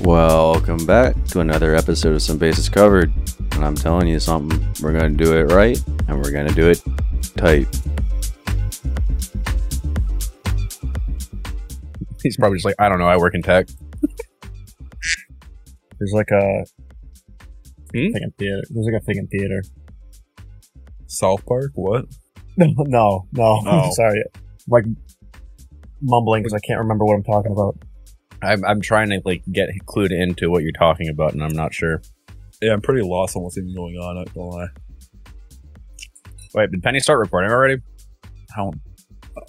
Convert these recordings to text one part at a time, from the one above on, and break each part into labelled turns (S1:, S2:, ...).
S1: Welcome back to another episode of Some Bases Covered. And I'm telling you something, we're going to do it right and we're going to do it tight.
S2: He's probably just like, I don't know, I work in tech.
S3: There's like a
S2: Hmm?
S3: thing in theater. There's like a thing in theater.
S4: South Park? What?
S3: No, no, no.
S4: Oh.
S3: Sorry. Like mumbling because I can't remember what I'm talking about.
S2: I'm, I'm trying to like get clued into what you're talking about, and I'm not sure.
S4: Yeah, I'm pretty lost on what's even going on. Not gonna lie.
S2: Wait, did Penny start recording already? How?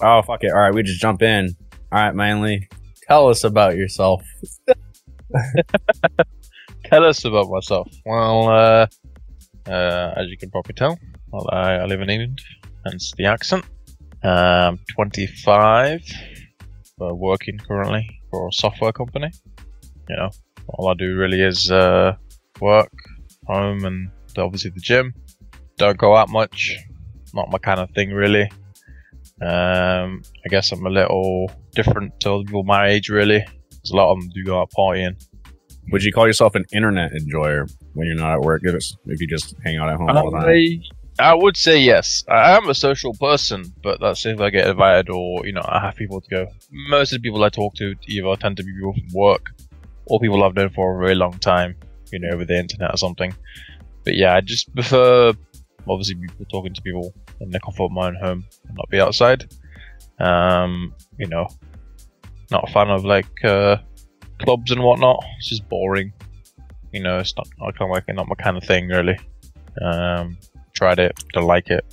S2: Oh, fuck it. All right, we just jump in. All right, Manly, tell us about yourself.
S5: tell us about myself. Well, uh, uh, as you can probably tell, well, I, I live in England, hence the accent. Um, 25, uh, working currently for a software company. You know, all I do really is uh, work, home, and obviously the gym. Don't go out much. Not my kind of thing, really. Um, I guess I'm a little different to other people my age, really. 'cause a lot of them do go out partying.
S2: Would you call yourself an internet enjoyer when you're not at work? If, it's, if you just hang out at home all the time?
S5: I, would say yes. I am a social person, but that's if I get invited or you know I have people to go. Most of the people I talk to either tend to be people from work or people I've known for a very long time, you know, over the internet or something. But yeah, I just prefer obviously people talking to people in the comfort of my own home and not be outside. Um, you know, not a fan of like uh, clubs and whatnot. It's just boring. You know, it's not I kind of like not my kind of thing really. Um, tried it, don't like it.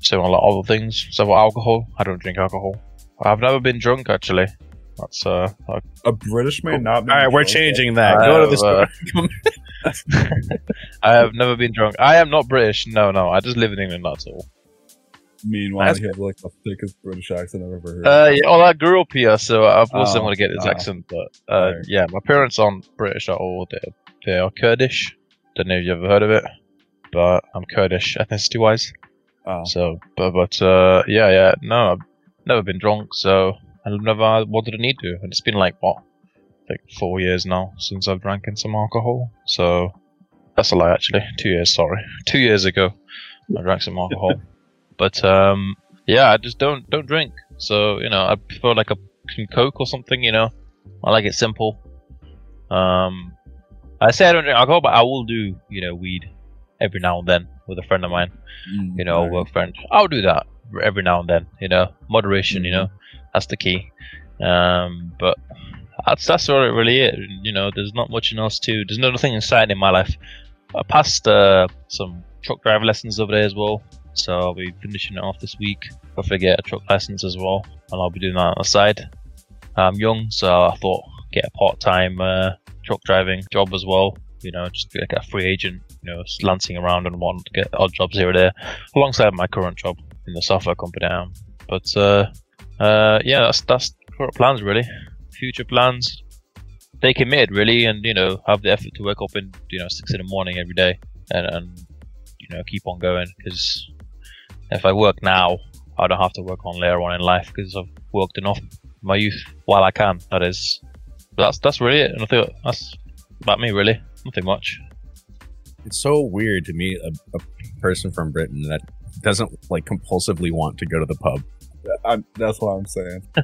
S5: So a lot of other things. So for alcohol, I don't drink alcohol. I've never been drunk actually. That's uh, I,
S4: A British man not.
S2: All right, we're changing that.
S5: I
S2: Go to the
S5: have,
S2: store.
S5: uh, I have never been drunk. I am not British. No, no. I just live in England. That's all.
S4: Meanwhile,
S5: That's-
S4: he has like the thickest British accent I've ever heard.
S5: Uh, yeah, well, I grew up here, so of course I
S4: Oh,
S5: want to get his
S4: oh.
S5: accent. But uh,
S4: Right.
S5: yeah, my parents aren't British at all. They're, they are Kurdish. Don't know if you've ever heard of it, but I'm Kurdish ethnicity wise.
S4: Oh.
S5: So, but but uh, yeah, yeah, no, I've never been drunk, so I've never wanted to need to. And it's been like what, like four years now since I've drank in some alcohol. So that's a lie, actually. Two years, sorry, two years ago, I drank some alcohol. but um, yeah, I just don't don't drink. So you know, I prefer like a Coke or something. You know, I like it simple. Um, I say I don't drink alcohol, but I will do you know weed every now and then with a friend of mine
S4: Mm,
S5: you know,
S4: right.
S5: work friend. I'll do that every now and then, you know. Moderation, you know, that's the key. Um, but that's that's all it really is. You know, there's not much else to. There's nothing exciting in my life. I passed uh, some truck driver lessons over there as well, so I'll be finishing it off this week. Hopefully, get a truck license as well, and I'll be doing that on the side. I'm young, so I thought get a part-time uh, truck driving job as well. You know, just like a free agent. You know, lancing around and want to get odd jobs here or there alongside my current job in the software company I am. But uh, uh, yeah, that's that's current plans really. Future plans. Stay committed really, and you know have the effort to wake up in you know six in the morning every day, and, and you know keep on going. Because if I work now, I don't have to work on later on in life because I've worked enough my youth while I can. That is, that's that's really it. And I think that's about me really. Nothing much.
S2: It's so weird to meet a, a person from Britain that doesn't like compulsively want to go to the pub.
S4: I'm, that's what I'm saying.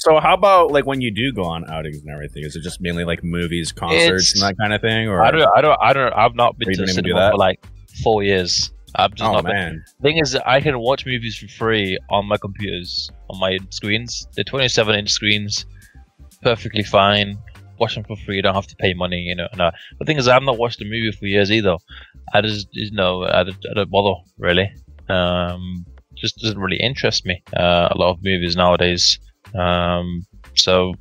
S2: So how about like when you do go on outings and everything? Is it just mainly like movies, concerts,
S5: It's-
S2: and that kind of thing? Or
S5: I don't, I don't, I don't. I've not been
S2: you
S5: to the
S2: don't even do
S5: cinema
S2: that?
S5: for like four years. I've just
S2: Oh
S5: not been.
S2: man,
S5: Thing is, I can watch movies for free on my computers, on my screens. They're 27 inch screens, perfectly fine. Watch them for free. You don't have to pay money, you know. No. The thing is, I've not watched a movie for years either. I just, you know, I, don't- I don't bother really. Um, just doesn't really interest me. Uh, a lot of movies nowadays. Um, so,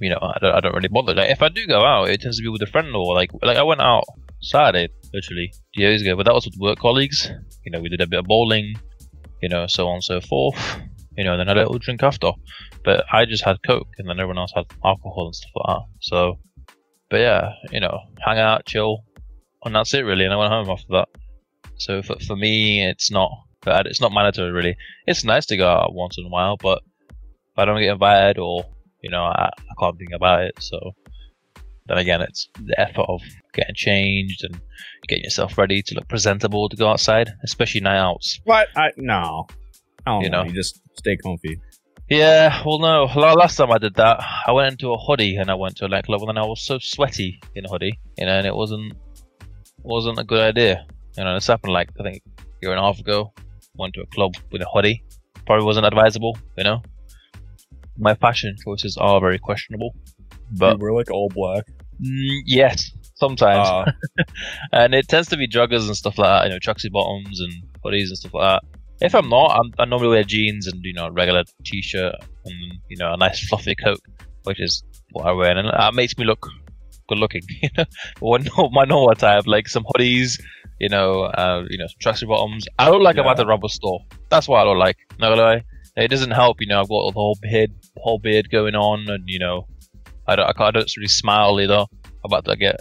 S5: you know, I don't, I don't really bother. Like, if I do go out, it tends to be with a friend or like, like I went out Saturday literally years ago, but that was with work colleagues. You know, we did a bit of bowling, you know, so on and so forth. You know, then had a little drink after. But I just had Coke, and then everyone else had alcohol and stuff like that. So, but yeah, you know, hang out, chill, and that's it really. And I went home after that. So for, for me, it's not bad. It's not mandatory really. It's nice to go out once in a while, but if I don't get invited or you know, I, I can't think about it. So then again, it's the effort of getting changed and getting yourself ready to look presentable to go outside, especially night outs.
S2: What? I no. I don't
S5: You
S2: know.
S5: know.
S2: You just stay comfy.
S5: Yeah, well, no. Last time I did that, I went into a hoodie and I went to a nightclub, and then I was so sweaty in a hoodie, you know, and it wasn't wasn't a good idea. You know, this happened like I think a year and a half ago. Went to a club with a hoodie. Probably wasn't advisable. You know, my fashion choices are very questionable. But
S4: we're like all black.
S5: mm, yes, sometimes,
S2: Uh,
S5: and it tends to be joggers and stuff like that. You know, tracksuit bottoms and hoodies and stuff like that. If I'm not, I'm, I normally wear jeans and you know, a regular t-shirt and you know, a nice fluffy coat, which is what I wear, and that makes me look good looking. You know, when my normal attire, like some hoodies, you know, uh, you know, tracksuit bottoms. I look like I'm at the rubber store. That's what I look like. Gonna lie. It doesn't help, you know. I've got the whole beard, whole beard going on, and you know, I don't, I, can't, I don't really smile either about that get.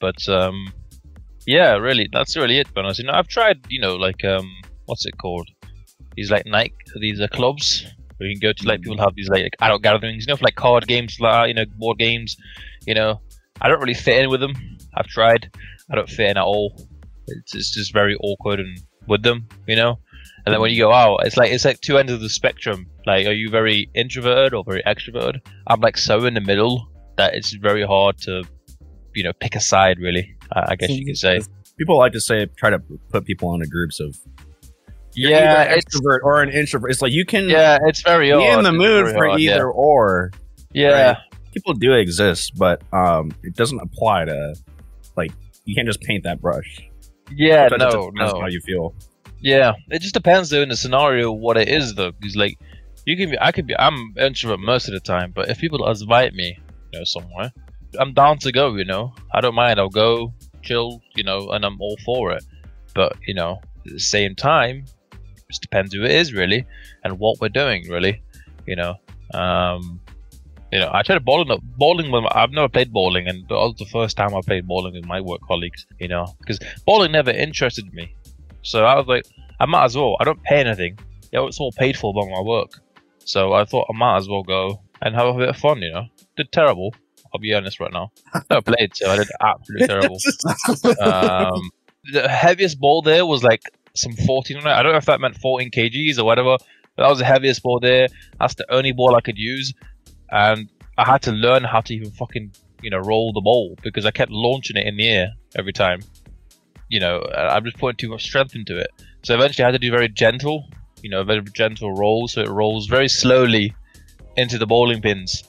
S5: But um, yeah, really, that's really it. But honest, you know, I've tried, you know, like um, what's it called? These like night, these are clubs where you can go to. Like people hmm. have these like adult gatherings, you know, for like card games, like you know, board games. You know, I don't really fit in with them. I've tried. I don't fit in at all. It's, it's just very awkward and with them, you know. And then when you go out, it's like it's like two ends of the spectrum. Like, are you very introverted or very extroverted? I'm like so in the middle that it's very hard to, you know, pick a side. Really, I, I guess you could say.
S2: people like to say try to put people into groups of you're
S5: Yeah,
S2: either extrovert or an introvert. It's like you can
S5: yeah, it's very
S2: be
S5: hard.
S2: in the mood for
S5: yeah.
S2: either or.
S5: Yeah,
S2: right? People do exist, but um, it doesn't apply to like you can't just paint that brush.
S5: yeah, no,
S2: just depends on
S5: no.
S2: how you feel.
S5: Yeah, it just depends though in the scenario what it is though. Because like, you can be, I could be, I'm introvert most of the time, but if people invite me, you know, somewhere, I'm down to go. You know, I don't mind. I'll go, chill, you know, and I'm all for it. But you know, at the same time, just depends who it is really and what we're doing really. You know, um, you know, I tried bowling. Bowling with I've never played bowling, and that was the first time I played bowling with my work colleagues. You know, because bowling never interested me. So I was like, I might as well. I don't pay anything. Yeah, it's all paid for by my work. So I thought I might as well go and have a bit of fun. You know, did terrible. I'll be honest right now. I played, so I did absolutely terrible. Um, the heaviest ball there was like some 14. on it. I don't know if that meant 14 kgs or whatever. But that was the heaviest ball there. That's the only ball I could use, and I had to learn how to even fucking you know roll the ball because I kept launching it in the air every time. You know, I'm just putting too much strength into it. So eventually, I had to do very gentle, you know, very gentle roll. So it rolls very slowly into the bowling pins,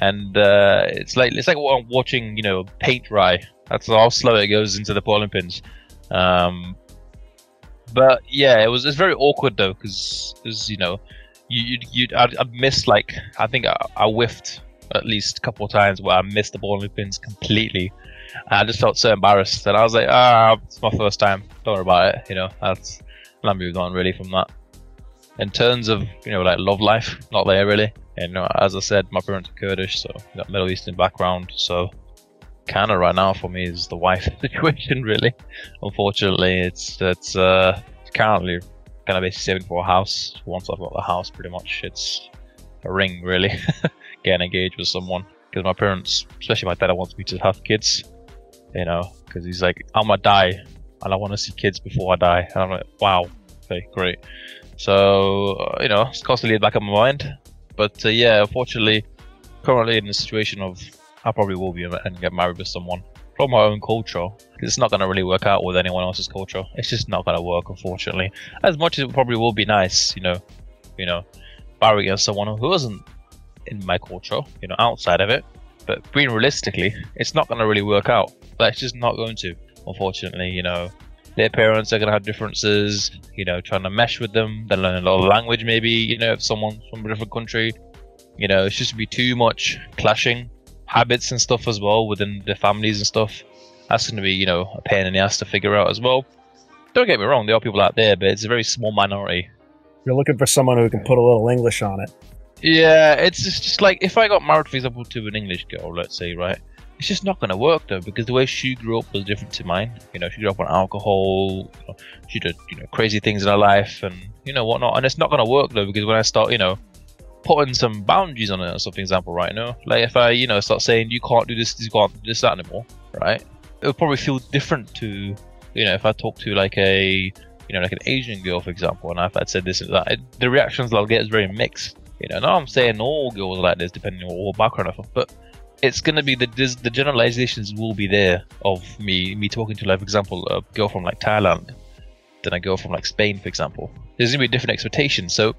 S5: and uh, it's like it's like watching, you know, paint dry. That's how slow it goes into the bowling pins. Um, but yeah, it was it's very awkward though because you know you you you I, I missed like I think I, I whiffed at least a couple of times where I missed the bowling pins completely. And I just felt so embarrassed and I was like, ah, it's my first time. Don't worry about it. You know, that's and I moved on really from that. In terms of you know like love life, not there really. And you know, as I said, my parents are Kurdish, so got Middle Eastern background. So kind of right now for me is the wife situation really. Unfortunately, it's it's uh currently gonna be saving for a house. Once I've got the house, pretty much it's a ring really. Getting engaged with someone because my parents, especially my dad, wants me to have kids. You know, because he's like, I'm gonna die, and I want to see kids before I die. And I'm like, wow, okay, great. So uh, you know, it's constantly in the back of my mind. But uh, yeah, unfortunately, currently in the situation of I probably will be and get married with someone from my own culture. It's not gonna really work out with anyone else's culture. It's just not gonna work, unfortunately. As much as it probably will be nice, you know, you know, marrying against someone who isn't in my culture, you know, outside of it. But being realistically, it's not gonna really work out. That's just not going to, unfortunately. You know, their parents are gonna have differences. You know, trying to mesh with them. They learn a lot of language, maybe. You know, if someone's from a different country, you know, it's just gonna be too much clashing habits and stuff as well within the families and stuff. That's going to be, you know, a pain in the ass to figure out as well. Don't get me wrong, there are people out there, but it's a very small minority.
S3: You're looking for someone who can put a little English on it.
S5: Yeah, it's just, just like if I got married, for example, to an English girl, let's say, right? It's just not going to work though, because the way she grew up was different to mine. You know, she grew up on alcohol. You know, she did, you know, crazy things in her life, and you know whatnot. And it's not going to work though, because when I start, you know, putting some boundaries on it. As for example, right? Know, like if I you know start saying you can't do this, you can't do this that anymore, right? It would probably feel different to you know if I talk to like a you know like an Asian girl, for example, and I'd said this and that, it, the reactions I'll get is very mixed. You know, now I'm saying all girls are like this, depending on what background of, but it's gonna be the the generalizations will be there of me me talking to like for example a girl from like Thailand than a girl from like Spain for example. There's gonna be different expectations, so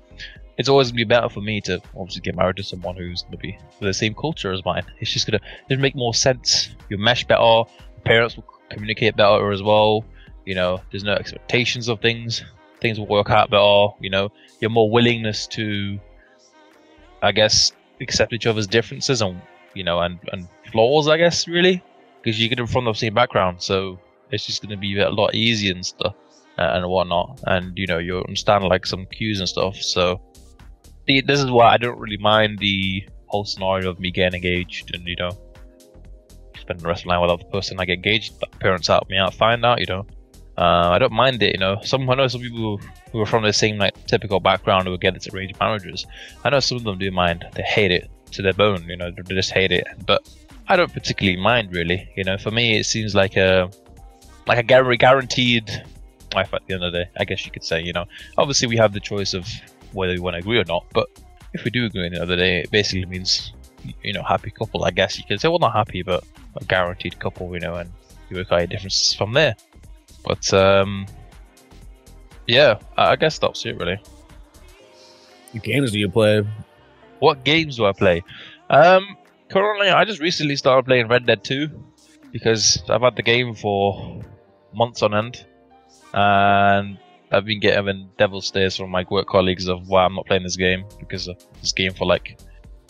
S5: it's always gonna be better for me to obviously get married to someone who's gonna be the same culture as mine. It's just gonna just make more sense. You mesh better. Parents will communicate better as well. You know, there's no expectations of things. Things will work out better. You know, you're more willingness to, I guess, accept each other's differences and you know and and flaws. I guess really because you get from the same background, so it's just gonna be a lot easier and stuff uh, and whatnot. And you know, you understand like some cues and stuff. So the, this is why I don't really mind the whole scenario of me getting engaged and you know spend the rest of my life with the person I get engaged. But parents help me out, find out, you know. Uh, I don't mind it, you know. Some I know some people who are from the same like typical background who get into arranged marriages. I know some of them do mind. They hate it to their bone, you know. They just hate it. But I don't particularly mind, really. You know, for me, it seems like a like a guar- guaranteed life at the end of the day. I guess you could say, you know. Obviously, we have the choice of whether we want to agree or not. But if we do agree at the end of the day, it basically means you know happy couple. I guess you could say, well, not happy, but a guaranteed couple, you know, and you work out your differences from there. But um, yeah, I I guess that's it really.
S2: What games do you play?
S5: What games do I play? Um, currently, I just recently started playing Red Dead 2 because I've had the game for months on end, and I've been getting devil stares from my work colleagues of why I'm not playing this game because of this game for like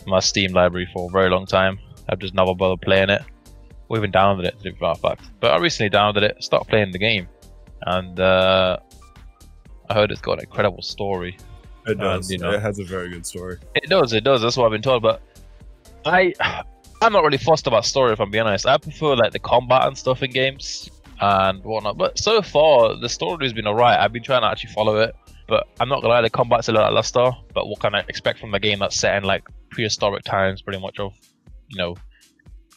S5: my Steam library for a very long time. I've just never bothered playing it, or even downloaded it to be fact. But I recently downloaded it, started playing the game, and uh, I heard it's got an incredible story.
S4: It
S5: And,
S4: does.
S5: you know.
S4: It has a very good story.
S5: It does, it does. That's what I've been told. But I, I'm not really fussed about story. If I'm being honest, I prefer like the combat and stuff in games and whatnot. But so far, the story has been alright. I've been trying to actually follow it, but I'm not gonna lie, the combat's a little lackluster. But what can I expect from a game that's set in like prehistoric times, pretty much of, you know,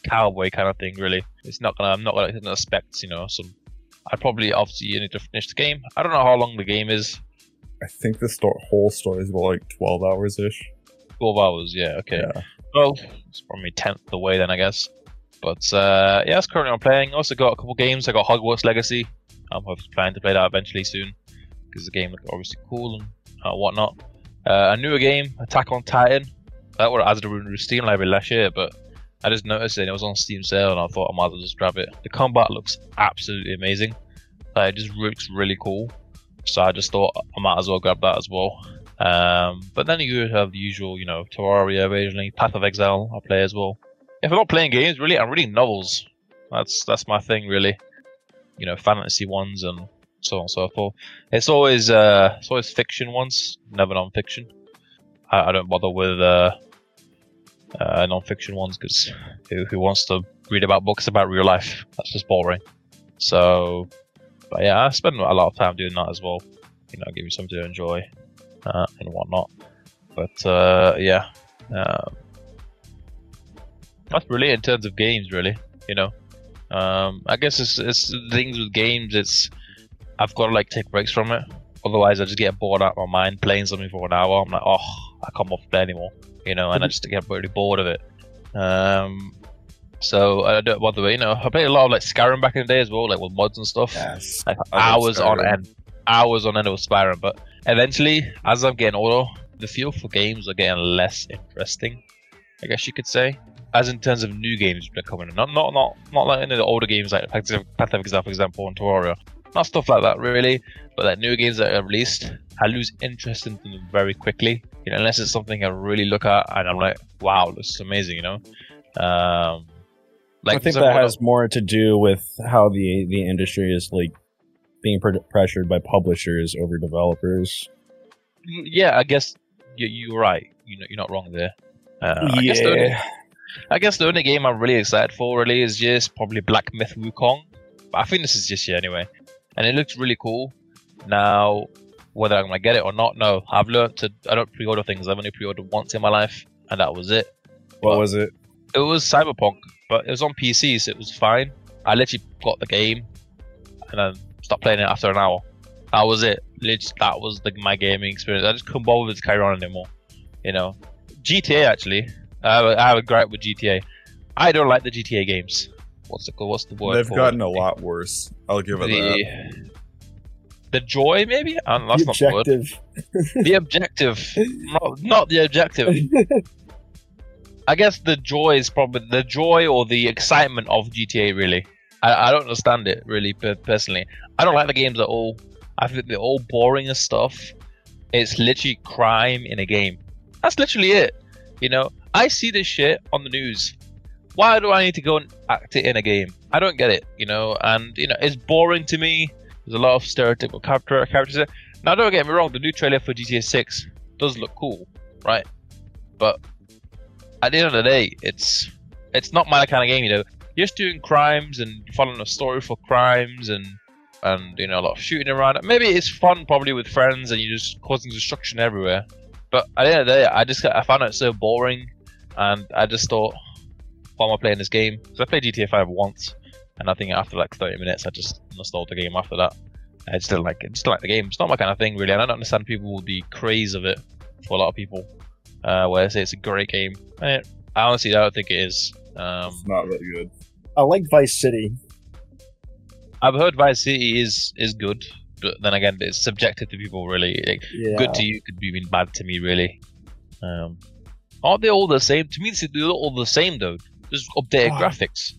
S5: cowboy kind of thing? Really, it's not gonna. I'm not gonna expect, you know, some. I'd probably obviously you need to finish the game. I don't know how long the game is.
S4: I think the sto- whole story is about like 12 hours ish.
S5: 12 hours, yeah, okay.
S4: Yeah.
S5: Well, it's probably tenth the way then, I guess. But uh, yeah, that's currently I'm playing. Also got a couple games. I got Hogwarts Legacy. I'm planning to play that eventually soon because the game looks obviously cool and uh, whatnot. Uh, a newer game, Attack on Titan. That would was as the Steam library last year, but I just noticed it. and It was on Steam sale, and I thought I might as well just grab it. The combat looks absolutely amazing. Like, it just looks really cool. So I just thought I might as well grab that as well. Um, but then you have the usual, you know, Terraria occasionally, Path of Exile I play as well. If I'm not playing games, really, I'm reading novels. That's that's my thing, really. You know, fantasy ones and so on and so forth. It's always uh, it's always fiction ones, never non-fiction. I, I don't bother with uh, uh, non-fiction ones because who, who wants to read about books about real life? That's just boring. So, but yeah, I spend a lot of time doing that as well. You know, give me something to enjoy uh, and whatnot. But uh, yeah, uh, that's really in terms of games, really. You know, um, I guess it's, it's things with games. It's I've got to like take breaks from it. Otherwise, I just get bored out of my mind playing something for an hour. I'm like, oh, I can't off play anymore. You know, and I just get really bored of it. Um, so I don't bother. with it, You know, I played a lot of like Skyrim back in the day as well, like with mods and stuff
S4: Yes.
S5: like hours on end, hours on end of Skyrim. But eventually, as I'm getting older, the feel for games are getting less interesting. I guess you could say, as in terms of new games that are coming in, not not not not like any of the older games like Path of Exile, for example, and Terraria. Not stuff like that really, but like new games that are released, I lose interest in them very quickly. You know, unless it's something I really look at and I'm like, wow, this is amazing. You know, um, like
S2: I think that has more to do with how the the industry is like being pr- pressured by publishers over developers.
S5: yeah, I guess you, you're right. You know, you're not wrong there. Uh, I guess the only,
S2: yeah,
S5: I guess the only game I'm really excited for really is just probably Black Myth Wukong. But I think this is just here anyway, and it looks really cool. Now, Whether I'm gonna get it or not, no. I've learned to. I don't pre-order things. I've only pre-ordered once in my life, and that was it.
S4: What was it?
S5: It was Cyberpunk, but it was on PC, so it was fine. I literally got the game, and then stopped playing it after an hour. That was it. Literally, that was the, my gaming experience. I just couldn't bother to carry on anymore. You know, GTA actually. I have, a, I have a gripe with GTA. I don't like the GTA games. What's the what's the word?
S4: They've
S5: for
S4: gotten
S5: it?
S4: a lot worse. I'll give it that.
S5: the, the joy, maybe. Uh, that's
S3: the
S5: not the word.
S3: objective.
S5: The objective, not, not the objective. I guess the joy is probably the joy or the excitement of GTA. Really, I, I don't understand it really personally. I don't like the games at all. I think they're all boring as stuff. It's literally crime in a game. That's literally it. You know, I see this shit on the news. Why do I need to go and act it in a game? I don't get it. You know, and you know, it's boring to me. There's a lot of stereotypical character characters. There. Now, don't get me wrong. The new trailer for GTA 6 does look cool, right? But at the end of the day, it's it's not my kind of game. You know, you're just doing crimes and following a story for crimes and and you know a lot of shooting around. Maybe it's fun, probably with friends, and you're just causing destruction everywhere. But at the end of the day, I just I found it so boring, and I just thought, why am I playing this game? So I played GTA 5 once, and I think after like 30 minutes, I just installed the game. After that, I just didn't like it. Just like the game. It's not my kind of thing, really. And I don't understand people the craze of it for a lot of people, uh, where they say it's a great game. Eh, I honestly don't think it is. Um,
S4: It's not very good.
S3: I like Vice City.
S5: I've heard Vice City is is good, but then again, it's subjective to people. Really, like,
S3: Yeah.
S5: good to you could be mean bad to me. Really, um, aren't they all the same? To me, they're all the same though. Just updated
S4: Ah.
S5: graphics.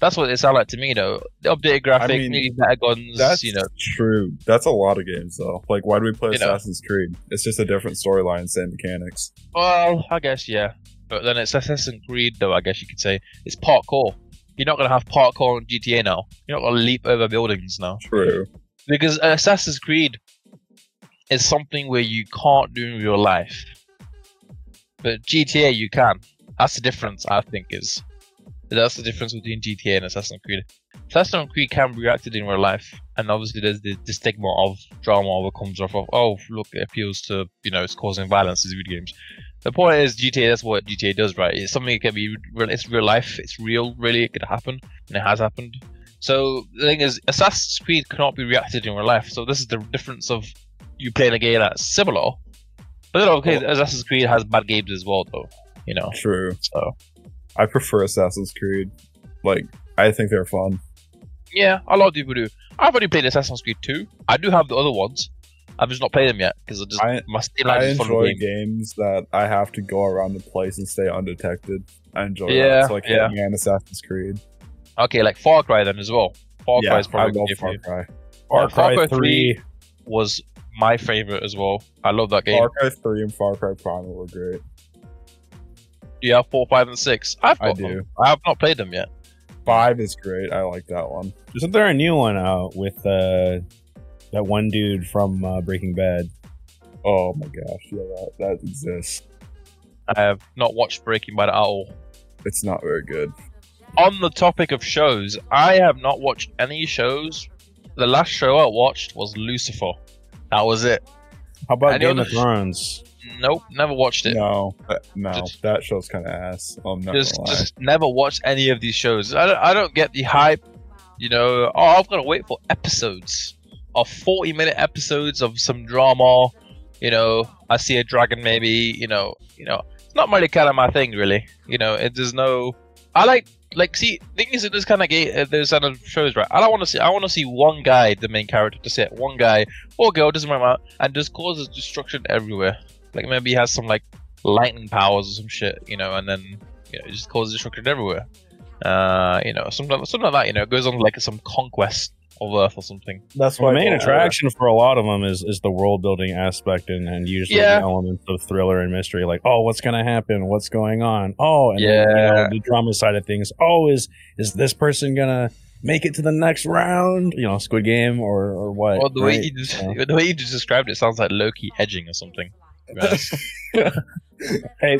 S5: That's what they sound like to me, though. The updated graphics,
S4: mean,
S5: maybe better guns.
S4: That's
S5: you know,
S4: true. That's a lot of games though. Like, why do we play
S5: You know.
S4: Assassin's Creed? It's just a different storyline, same mechanics.
S5: well, I guess yeah. But then it's Assassin's Creed, though. I guess you could say it's parkour. You're not gonna have parkour on GTA now. You're not gonna leap over buildings now.
S4: True.
S5: because Assassin's Creed is something where you can't do in real life, but GTA you can. That's the difference. I think is that's the difference between GTA and Assassin's Creed. Assassin's Creed can be reacted in real life, and obviously there's the, the stigma of drama that comes off of oh look it appeals to you know it's causing violence in video games. The point is GTA. That's what GTA does, right? It's something that can be real. It's real life. It's real. Really, it could happen, and it has happened. So the thing is, Assassin's Creed cannot be reacted in real life. So this is the difference of you playing a game that's similar. But then, okay, Assassin's Creed has bad games as well, though. You know,
S4: True.
S5: so
S4: I prefer Assassin's Creed. Like, I think they're fun.
S5: yeah, a lot of people do. I've only played Assassin's Creed 2. I do have the other ones. I've just not played them yet because I just
S4: I-
S5: my still
S4: I
S5: just fun
S4: enjoy
S5: game.
S4: games that I have to go around the place and stay undetected. I enjoy
S5: Yeah,
S4: that. So like
S5: yeah.
S4: Hitman, Assassin's Creed.
S5: Okay, like Far Cry then as well. Far
S4: yeah,
S5: Cry is
S4: I
S5: probably
S4: love Far. Cry.
S3: Far
S5: Yeah, Far
S3: Cry
S5: Cry 3 was my favorite as well. I love that game.
S4: Far Cry 3 and Far Cry Primal were great.
S5: Do you have four, five, and six? I've
S4: I
S5: got
S4: do.
S5: them. I have not played them yet.
S4: 5 is great. I like that one.
S2: Isn't there a new one out with uh, that one dude from uh, Breaking Bad?
S4: Oh my gosh, yeah, that, that exists.
S5: I have not watched Breaking Bad at all.
S4: It's not very good.
S5: on the topic of shows, I have not watched any shows. The last show I watched was Lucifer. That was it.
S2: How about
S5: I know
S2: Game
S5: the
S2: of
S5: sh-
S2: Thrones?
S5: Nope, never watched it.
S4: No, that, no,
S5: Just-
S4: that show's kind of ass. I'm not
S5: just,
S4: gonna lie.
S5: just never watched any of these shows. I don't, I don't get the hype. You know, oh, I've got to wait for episodes of 40 minute episodes of some drama. You know, I see a dragon, maybe. You know, you know, it's not really kind of my thing, really. You know, it, there's no. I like, like, see, thing is, in this kind of game, uh, there's kind of shows, right? I don't want to see. I want to see one guy, the main character, to sit one guy or girl, doesn't matter, and just causes destruction everywhere. Like maybe he has some like lightning powers or some shit, you know, and then you know, it just causes destruction everywhere. Uh, you know, something, something like that. You know, it goes on like some conquest of Earth or something.
S3: That's
S2: Well,
S3: why
S2: the main attraction for a lot of them is, is the world building aspect and, and usually
S5: Yeah.
S2: the elements of thriller and mystery like oh what's gonna happen what's going on oh and then, you know,
S5: Yeah.
S2: the drama side of things oh is is this person gonna make it to the next round you know Squid Game or or what
S5: Well, the way
S2: right?
S5: you just,
S2: So-
S5: the way you just described it sounds like Loki edging or something. to be honest.
S2: hey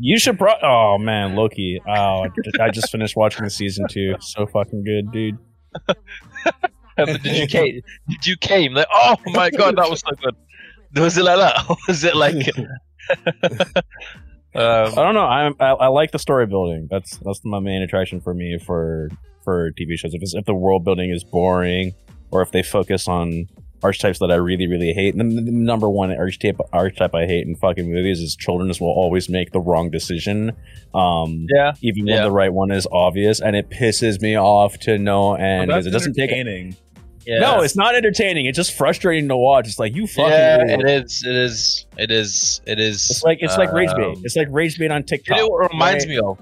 S2: you should pro oh man Loki oh I just finished watching the season two so fucking good dude
S5: But did you came? Did you came? Like, oh my god, that was so good. Was it like that? Or was it like?
S2: I
S5: um,
S2: don't know. I, I I like the story building. That's that's my main attraction for me for for TV shows. If if the world building is boring, or if they focus on archetypes that I really really hate. And the, the number one archetype archetype I hate in fucking movies is children will always make the wrong decision. Um,
S5: yeah.
S2: even when
S5: Yeah.
S2: the right one is obvious, and it pisses me off to no end because it doesn't take.
S4: entertaining.
S5: Yeah.
S2: No, it's not entertaining. It's just frustrating to watch. It's like you fucking.
S5: yeah,
S2: idiot.
S5: it is. It is. It is. It is.
S2: It's like it's like rage bait.
S5: um,
S2: It's like rage bait on TikTok.
S5: You know what it reminds
S2: right?
S5: me of?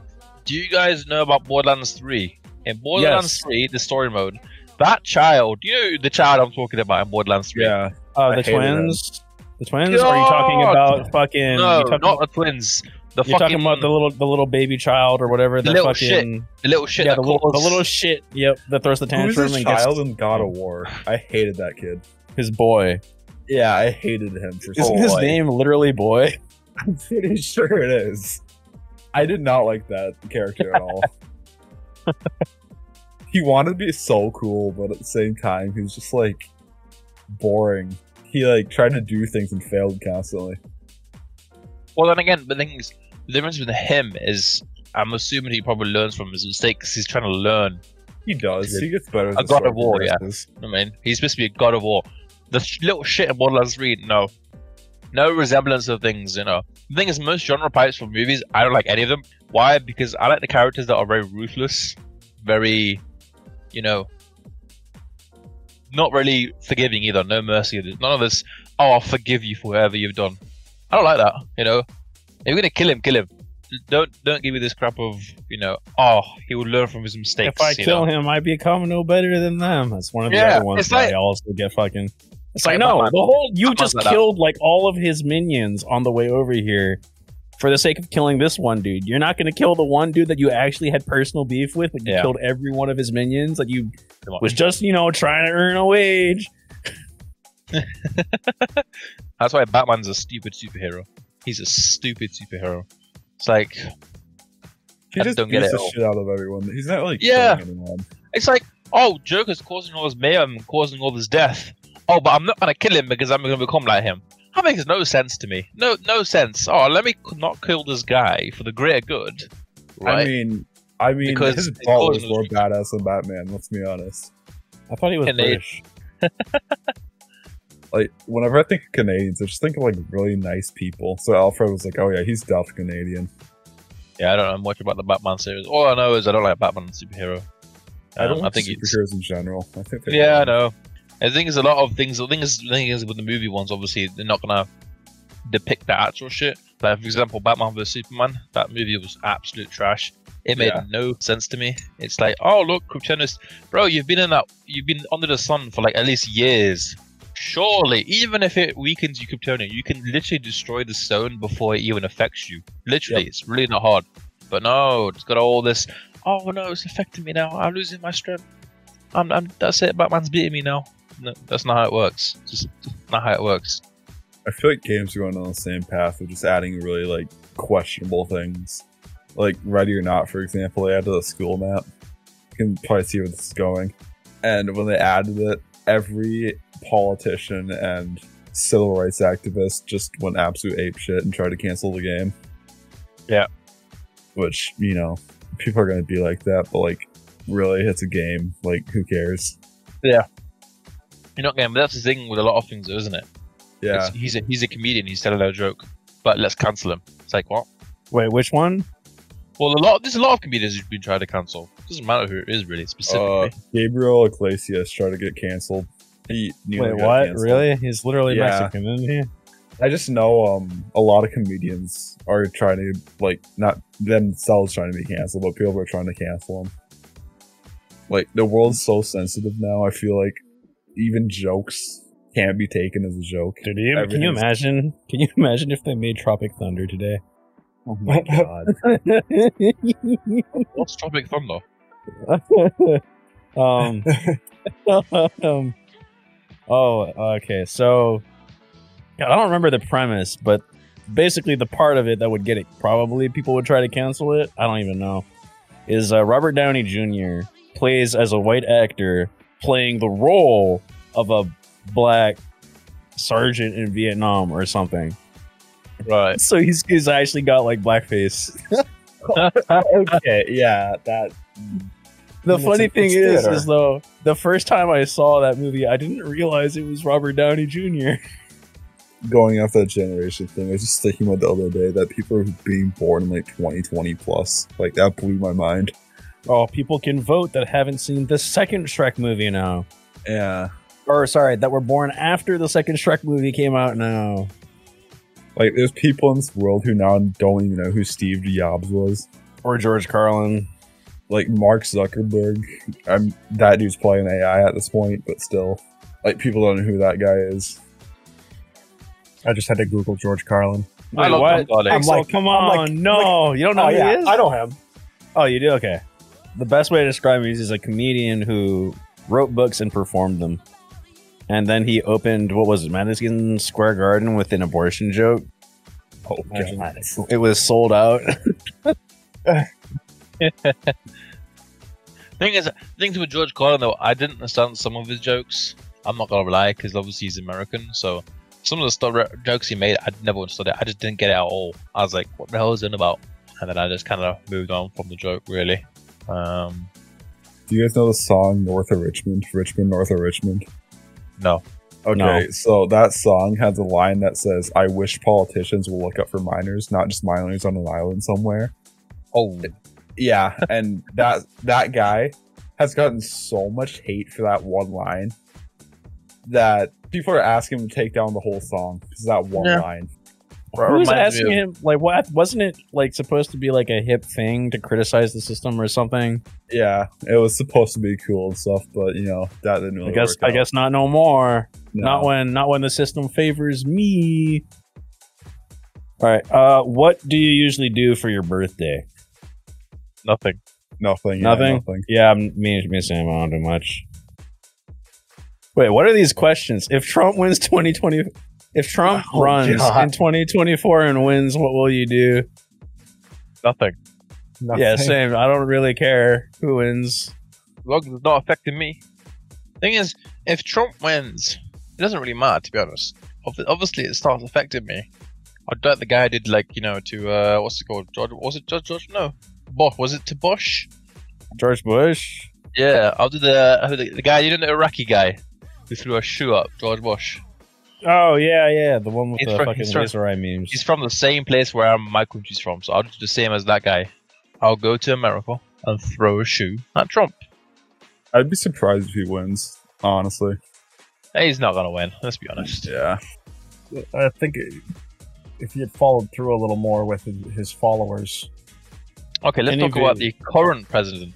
S5: Do you guys know about Borderlands 3? In Borderlands
S2: Yes.
S5: 3, the story mode, that child, you know the child I'm talking about in Borderlands 3?
S4: Yeah.
S2: Oh, the
S4: hated
S2: twins. The twins? Are you talking about fucking?
S5: No,
S2: talking,
S5: not the twins. The
S2: you're
S5: fucking
S2: talking about the little the little baby child or whatever.
S5: The
S2: that
S5: little
S2: fucking,
S5: the little shit
S2: Yeah,
S5: that
S2: the little, the little shit. Yep, that throws the
S4: Who's
S2: tantrum
S4: this
S2: and gets
S4: child in God of War? I hated that kid.
S2: his boy.
S4: Yeah, I hated him for
S2: Isn't
S4: so
S2: his
S4: long.
S2: name literally boy?
S4: I'm pretty sure it is. I did not like that character at all. he wanted to be so cool, but at the same time, he was just like boring. He like tried to do things and failed constantly.
S5: Well, then again, the thing is, the difference with him is, I'm assuming he probably learns from his mistakes. He's trying to learn.
S4: He does. He gets better.
S5: A God of War, yeah. I mean, he's supposed to be a god of war. The sh- little shit in Borderlands 3, no. No resemblance of things, you know. The thing is, most genre types for movies, I don't like any of them. Why? Because I like the characters that are very ruthless, very, you know, not really forgiving either. No mercy. None of this, oh, I'll forgive you for whatever you've done. I don't like that, you know. If you're gonna kill him, kill him. Don't don't give me this crap of you know. Oh, he will learn from his mistakes.
S2: If I kill
S5: know?
S2: him, I become no better than them. That's one of the
S5: Yeah,
S2: other ones
S5: it's
S2: that
S5: like-
S2: I also get fucking. It's
S5: like
S2: like no, the whole you just
S5: like
S2: killed like all of his minions on the way over here for the sake of killing this one dude. You're not going to kill the one dude that you actually had personal beef with, but you
S5: Yeah.
S2: killed every one of his minions Like you was just you know trying to earn a wage.
S5: That's why Batman's a stupid superhero. He's a stupid superhero. It's like
S4: He
S5: I
S4: just
S5: don't get it
S4: the
S5: all.
S4: shit out of everyone. He's not like
S5: Yeah.
S4: anyone.
S5: it's like oh, Joker's causing all this mayhem, causing all this death. Oh, but I'm not gonna kill him because I'm gonna become like him. That makes no sense to me. No, no sense. Oh, let me not kill this guy for the greater good. Right?
S4: I mean, I mean,
S5: Because
S4: his plot was more badass than Batman. Let's be honest.
S2: I thought he was
S5: Canadian.
S2: British.
S4: Like, whenever I think of Canadians, I just think of like really nice people. So Alfred was like, "Oh yeah, he's Dutch Canadian."
S5: yeah, I don't know much about the Batman series. All I know is I don't like Batman superhero.
S4: I don't
S5: Um,
S4: like
S5: I think
S4: superheroes in general. I think they're
S5: Yeah, I
S4: dumb.
S5: I think there's a lot of things. The thing is, the thing is with the movie ones, obviously they're not gonna depict the actual shit. Like for example, Batman vs Superman. That movie was absolute trash. It made
S4: Yeah.
S5: no sense to me. It's like, oh look, Kryptonite, bro, you've been in that, you've been under the sun for like at least years. Surely, even if it weakens you, Kryptonian, you can literally destroy the stone before it even affects you. Literally, it's really not hard. But no, it's got all this. Oh no, it's affecting me now. I'm losing my strength. I'm, I'm that's it. Batman's beating me now. No, that's not how it works. Just not how it works.
S4: I feel like games are going on the same path of just adding really like questionable things. Like Ready or Not, for example, they added a school map. You can probably see where this is going. And when they added it, every politician and civil rights activist just went absolute ape shit and tried to cancel the game.
S5: Yeah.
S4: Which, you know, people are gonna be like that, but like really it's a game. Like who cares?
S5: You're not getting. But that's the thing with a lot of things, though, isn't it?
S4: Yeah.
S5: It's, he's a he's a comedian. He's telling a joke, but let's cancel him. It's like what?
S2: Wait, which one?
S5: Well, a lot. There's a lot of comedians who've been trying to cancel. Doesn't matter who it is really specifically.
S4: Uh, Gabriel Iglesias tried to get canceled. He nearly
S2: Wait,
S4: got
S2: what?
S4: canceled.
S2: Really? He's literally
S4: Yeah.
S2: Mexican, isn't he?
S4: I just know um a lot of comedians are trying to like not themselves trying to be canceled, but people are trying to cancel them. Like the world's so sensitive now. I feel like even jokes can't be taken as a joke.
S2: Dude, do you, can you imagine? Can you imagine if they made Tropic Thunder today?
S4: Oh my god!
S5: What's Tropic Thunder?
S2: um, um, oh, okay. So, God, I don't remember the premise, but basically the part of it that would get it, probably people would try to cancel it. I don't even know. Is uh, Robert Downey Jr. plays as a white actor playing the role of a black sergeant in Vietnam or something.
S5: Right.
S2: So he's he's actually got like blackface.
S4: okay, yeah, that.
S2: The funny thing is,
S3: theater.
S2: is though the first time I saw that movie, I didn't realize it was Robert Downey Jr.
S4: Going off that generation thing, I was just thinking about the other day that people are being born in like 2020 plus. Like that blew my mind.
S2: Oh, people can vote that haven't seen the second Shrek movie now,
S4: Yeah,
S2: or sorry, that were born after the second Shrek movie came out now.
S4: like there's people in this world who now don't even know who Steve Jobs was.
S2: Or George Carlin.
S4: Like Mark Zuckerberg, I'm that dude's playing AI at this point, but still, like people don't know who that guy is.
S3: I just had to Google George Carlin.
S5: I
S2: Wait,
S5: love
S2: what?
S5: Tom Hardy.
S3: I'm
S2: Pixel,
S3: like-
S2: come
S3: I'm
S2: on,
S3: like-
S2: no, you don't know
S3: oh
S2: who
S3: yeah,
S2: he is.
S3: I know him.
S2: Oh, you do? Okay. The best way to describe him is he's a comedian who wrote books and performed them. And then he opened, what was it, Madison Square Garden with an abortion joke.
S4: Oh, oh
S3: God.
S2: It was sold out.
S5: Thing is, things with George Carlin though, I didn't understand some of his jokes. I'm not gonna lie, because obviously he's American, so some of the stuff jokes he made, I never understood it. I just didn't get it at all. I was like, "What the hell is it about?" And then I just kind of moved on from the joke, really. Um,
S4: Do you guys know the song North of Richmond? Rich Men, North of Richmond?
S5: no,
S4: Okay,
S2: No.
S4: so that song has a line that says, I wish politicians will look up for miners, not just minors on an island somewhere.
S5: oh,
S4: Yeah, and that that guy has gotten so much hate for that one line that people are asking him to take down the whole song because that one
S5: Yeah.
S4: line.
S2: Who was asking him, like, what? Wasn't it, like, supposed to be, like, a hip thing to criticize the system or something?
S4: Yeah, it was supposed to be cool and stuff, but you know that didn't really
S2: I guess,
S4: work
S2: I
S4: out.
S2: guess not no more.
S4: No.
S2: Not when, not when the system favors me. All right. Uh, what do you usually do for your birthday?
S5: nothing.
S4: nothing. yeah,
S2: Nothing?
S4: nothing.
S2: Yeah, I'm, me, me and Sam I don't do much. Wait, what are these questions? If Trump wins 2020, if Trump
S3: Oh,
S2: runs
S3: God.
S2: in 2024 and wins, what will you do?
S5: Nothing.
S3: Nothing.
S2: Yeah, same. I don't really care who wins.
S5: As long as it's not affecting me. Thing is, if Trump wins, it doesn't really matter, to be honest. Obviously, it starts affecting me. I doubt the guy did like you know to uh what's it called? George was it George George? No, Bosch. Was it to Bush?
S2: George Bush.
S5: Yeah, I'll do the the, the guy. You know the Iraqi guy who threw a shoe up, George Bush.
S2: Oh yeah, yeah, the one with
S5: He's
S2: the
S5: from-
S2: fucking
S5: he's from-
S2: laser eye memes.
S5: He's from the same place where my country's from, so I'll do the same as that guy. I'll go to America and throw a shoe at Trump.
S4: I'd be surprised if he wins. Honestly,
S5: he's not gonna win. Let's be honest.
S4: yeah.
S3: I think if he had followed through a little more with his, his followers,
S5: Okay, let's talk about the current president,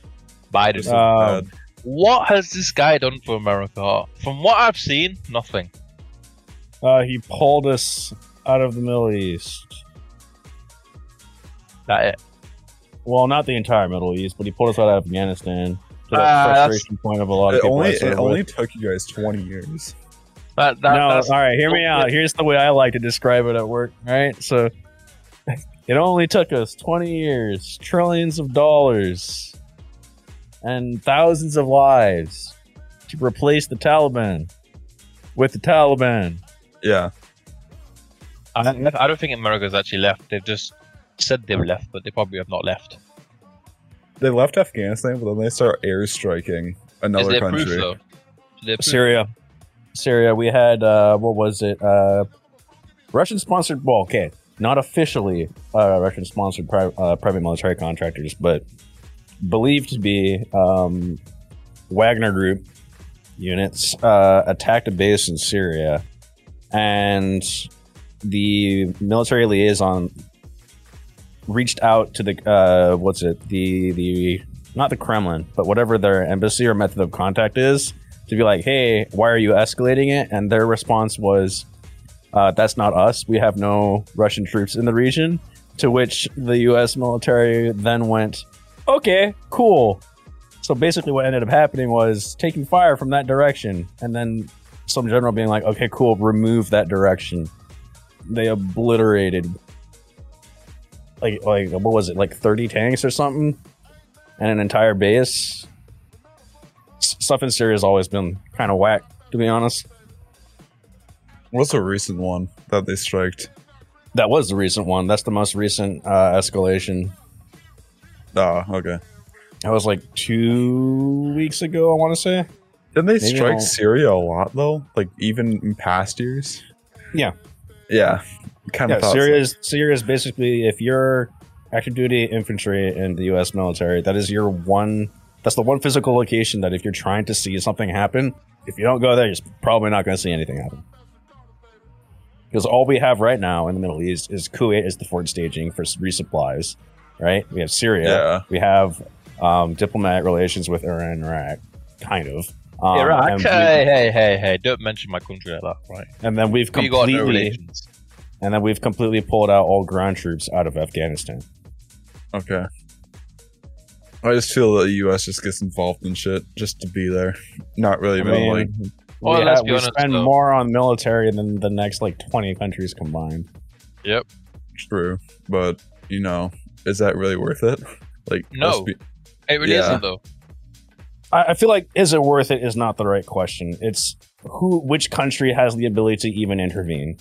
S5: Biden.
S4: Bad.
S5: Um, what has this guy done for America? From what I've seen, nothing.
S2: Uh, he pulled us out of the Middle East.
S5: That it.
S2: Well, not the entire Middle East, but he pulled us out of Afghanistan. To the
S5: Ah, that's-
S2: frustration point of a lot of
S4: It
S2: people.
S4: only it
S2: served
S4: only
S2: with.
S4: took you guys 20 years.
S5: That, that,
S2: no,
S5: that's,
S2: all right, hear me out. Here's the way I like to describe it at work. All right, so it only took us 20 years, trillions of dollars, and thousands of lives to replace the Taliban with the Taliban.
S4: Yeah.
S5: I, I don't think America's actually left. They've just said they've left, but they probably have not left.
S4: They left Afghanistan, but then they start airstriking
S5: Is
S4: another
S5: there
S4: country.
S5: proof though? Is?
S2: Syria, Syria. We had uh, what was it? Uh, Russian sponsored. Well, okay, not officially uh, Russian sponsored pri- uh, private military contractors, but believed to be um, Wagner Group units uh, attacked a base in Syria, and the military liaison reached out to the uh, what's it the the not the Kremlin, but whatever their embassy or method of contact is, to be like, hey, why are you escalating it? And their response was, uh, that's not us. We have no Russian troops in the region. To which the U.S. military then went, okay, cool. So basically, what ended up happening was taking fire from that direction, and then some general being like, okay, cool, remove that direction. They obliterated, like, like what was it, like thirty tanks or something, and an entire base. S- Stuff in Syria has always been kind of whack, to be honest.
S4: What's the recent one that they striked?
S2: That was the recent one. That's the most recent uh, escalation.
S4: Ah, okay.
S2: That was like two weeks ago. I want to say.
S4: Didn't they
S2: Maybe
S4: strike
S2: I'll-
S4: Syria a lot though? Like even in past years?
S2: Yeah.
S4: Yeah. Kind
S2: Yeah,
S4: of thought
S2: Syria is Syria is basically if you're active duty infantry in the U.S. military, that is your one. That's the one physical location that if you're trying to see something happen, if you don't go there, you're probably not going to see anything happen. Because all we have right now in the Middle East is Kuwait is the forward staging for resupplies, right? We have Syria.
S4: Yeah.
S2: We have um, diplomatic relations with Iran and Iraq, kind of. Um,
S5: Iraq.
S2: and, we-
S5: Hey, hey, hey, hey! Don't mention my country like that, right?
S2: and then we've
S5: We got no
S2: completely
S5: relations.
S2: and then we've completely pulled out all ground troops out of Afghanistan.
S4: Okay. I just feel that the U.S. just gets involved in shit just to be there, not really
S2: I mean,
S4: like.
S5: Well,
S2: we,
S5: let's
S2: have-
S5: be
S2: we
S5: honest,
S2: spend
S5: though.
S2: more on military than the next like 20 countries combined.
S5: Yep.
S4: True, but you know, is that really worth it? Like,
S5: No.
S4: let's be-
S5: It really
S4: Yeah.
S5: isn't though.
S2: I, I feel like is it worth it is not the right question. It's who, which country has the ability to even intervene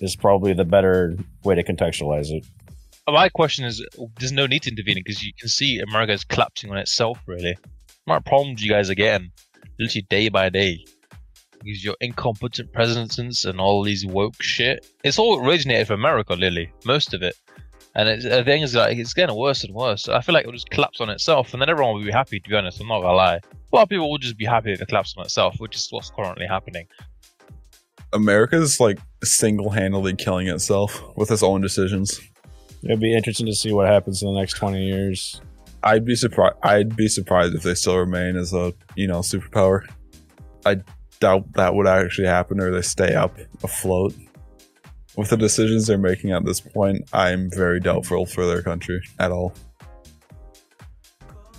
S2: is probably the better way to contextualize it.
S5: My question is, there's no need to intervene because you can see America is collapsing on itself. Really, what problems you guys are getting, literally day by day, because your incompetent presidents and all these woke shit. It's all originated from America, Lily. Most of it, and it's, the thing is, like, it's getting worse and worse. I feel like it'll just collapse on itself, and then everyone will be happy. To be honest, I'm not gonna lie. A lot of people will just be happy if it collapses on itself, which is what's currently happening.
S4: America's like single-handedly killing itself with its own decisions.
S2: It'd be interesting to see what happens in the next 20 years.
S4: I'd be surprised. I'd be surprised if they still remain as a you know superpower. I doubt that would actually happen, or they stay up afloat. With the decisions they're making at this point, I'm very doubtful for their country at all.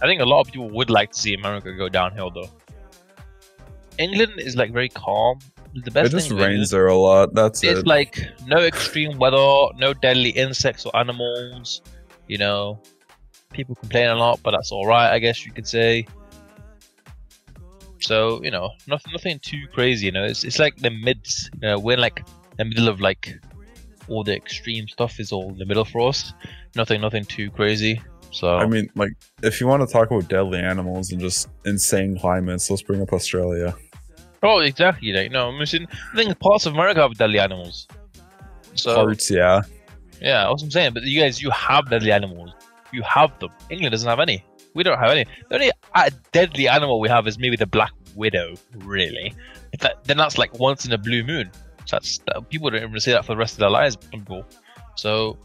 S5: I think a lot of people would like to see America go downhill, though. England is like very calm. The best
S4: it just rains there a lot. That's
S5: It's
S4: it.
S5: like no extreme weather, no deadly insects or animals. You know, people complain a lot, but that's all right, I guess you could say. So you know, nothing, nothing too crazy. You know, it's it's like the mids. You know, we're like in the middle of like all the extreme stuff is all in the middle for us. Nothing, nothing too crazy. So
S4: I mean, like, if you want to talk about deadly animals and just insane climates, let's bring up Australia.
S5: oh, exactly. Like no, I'm saying, I think parts of America have deadly animals. So
S4: Parts, yeah.
S5: Yeah, that's what I'm saying. But you guys, you have deadly animals. You have them. England doesn't have any. We don't have any. The only uh, deadly animal we have is maybe the black widow, really. That, then that's like once in a blue moon. That's that, people don't even see that for the rest of their lives. People. So,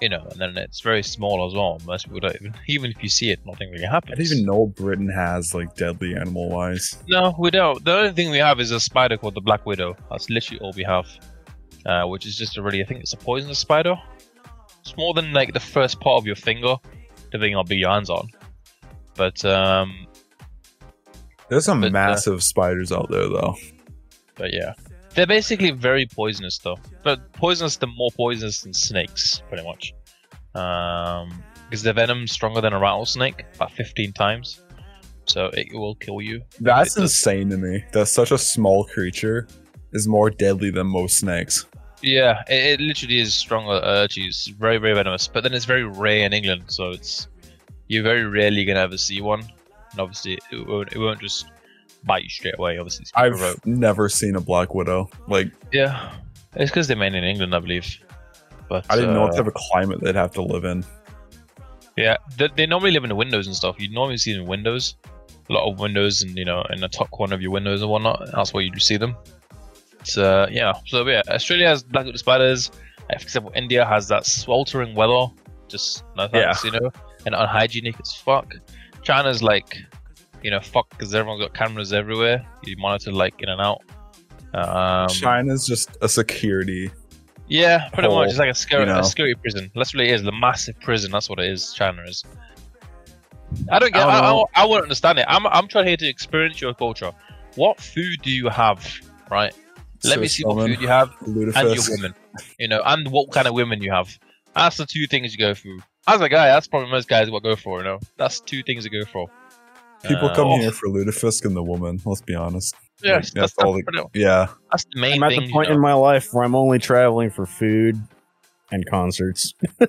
S5: you know, and then it's very small as well. Most people don't even. Even if you see it, nothing really happens.
S4: I didn't even know Britain has like deadly animal wise.
S5: No, we don't. The only thing we have is a spider called the Black Widow. That's literally all we have. Uh, which is just a really, I think it's a poisonous spider. It's more than like the first part of your finger, depending on how big your hands on. But um,
S4: There's some
S5: But, uh,
S4: massive spiders out there though.
S5: but yeah, they're basically very poisonous though. But poisonous, the more poisonous than snakes, pretty much. Um, because the venom's stronger than a rattlesnake, about 15 times. So it will kill you.
S4: That's insane to me. That such a small creature is more deadly than most snakes.
S5: Yeah, it, it literally is stronger. Uh, it's very, very venomous. But then it's very rare in England, so it's you're very rarely gonna ever see one. And obviously, it won't, it won't just bite you straight away. Obviously,
S4: I've never seen a black widow. Like
S5: yeah, it's because they're mainly in England, I believe. But
S4: I didn't know what
S5: uh,
S4: type of climate they'd have to live in.
S5: Yeah, they, they normally live in the windows and stuff. You normally see them in windows, a lot of windows, and you know, in the top corner of your windows and whatnot. That's where you see them. So uh, yeah, so yeah, Australia has black widow spiders. Uh, For example, India has that sweltering weather, just no thanks, you know, and unhygienic as fuck. China's like, you know, fuck because everyone's got cameras everywhere. You monitor like in and out. Um,
S4: China's just a security.
S5: yeah, pretty
S4: hole,
S5: much. It's like a security,
S4: you know.
S5: a scary prison. That's what it is. The massive prison. That's what it is. China is. I don't get.
S4: I
S5: I,
S4: don't
S5: I,
S4: know.
S5: I, won't understand it. I'm, I'm trying here to experience your culture. What food do you have? Right. Let me
S4: Swiss
S5: see what food you have and your women. You know, and what kind of women you have. That's the two things you go through. As a guy, that's probably most guys what go for. You know, that's two things you go for.
S4: People
S5: Uh,
S4: come
S5: oh,
S4: here for lutefisk and the woman. Let's be honest.
S5: Yes,
S4: Like,
S5: that's,
S4: that's all the- Yeah,
S5: that's the main
S2: I'm at
S5: thing.
S2: the
S5: you
S2: point
S5: know.
S2: in my life where I'm only traveling for food and concerts.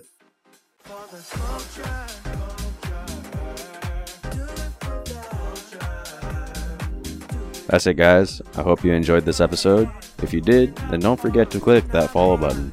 S1: That's it, guys. I hope you enjoyed this episode. If you did, then don't forget to click that follow button.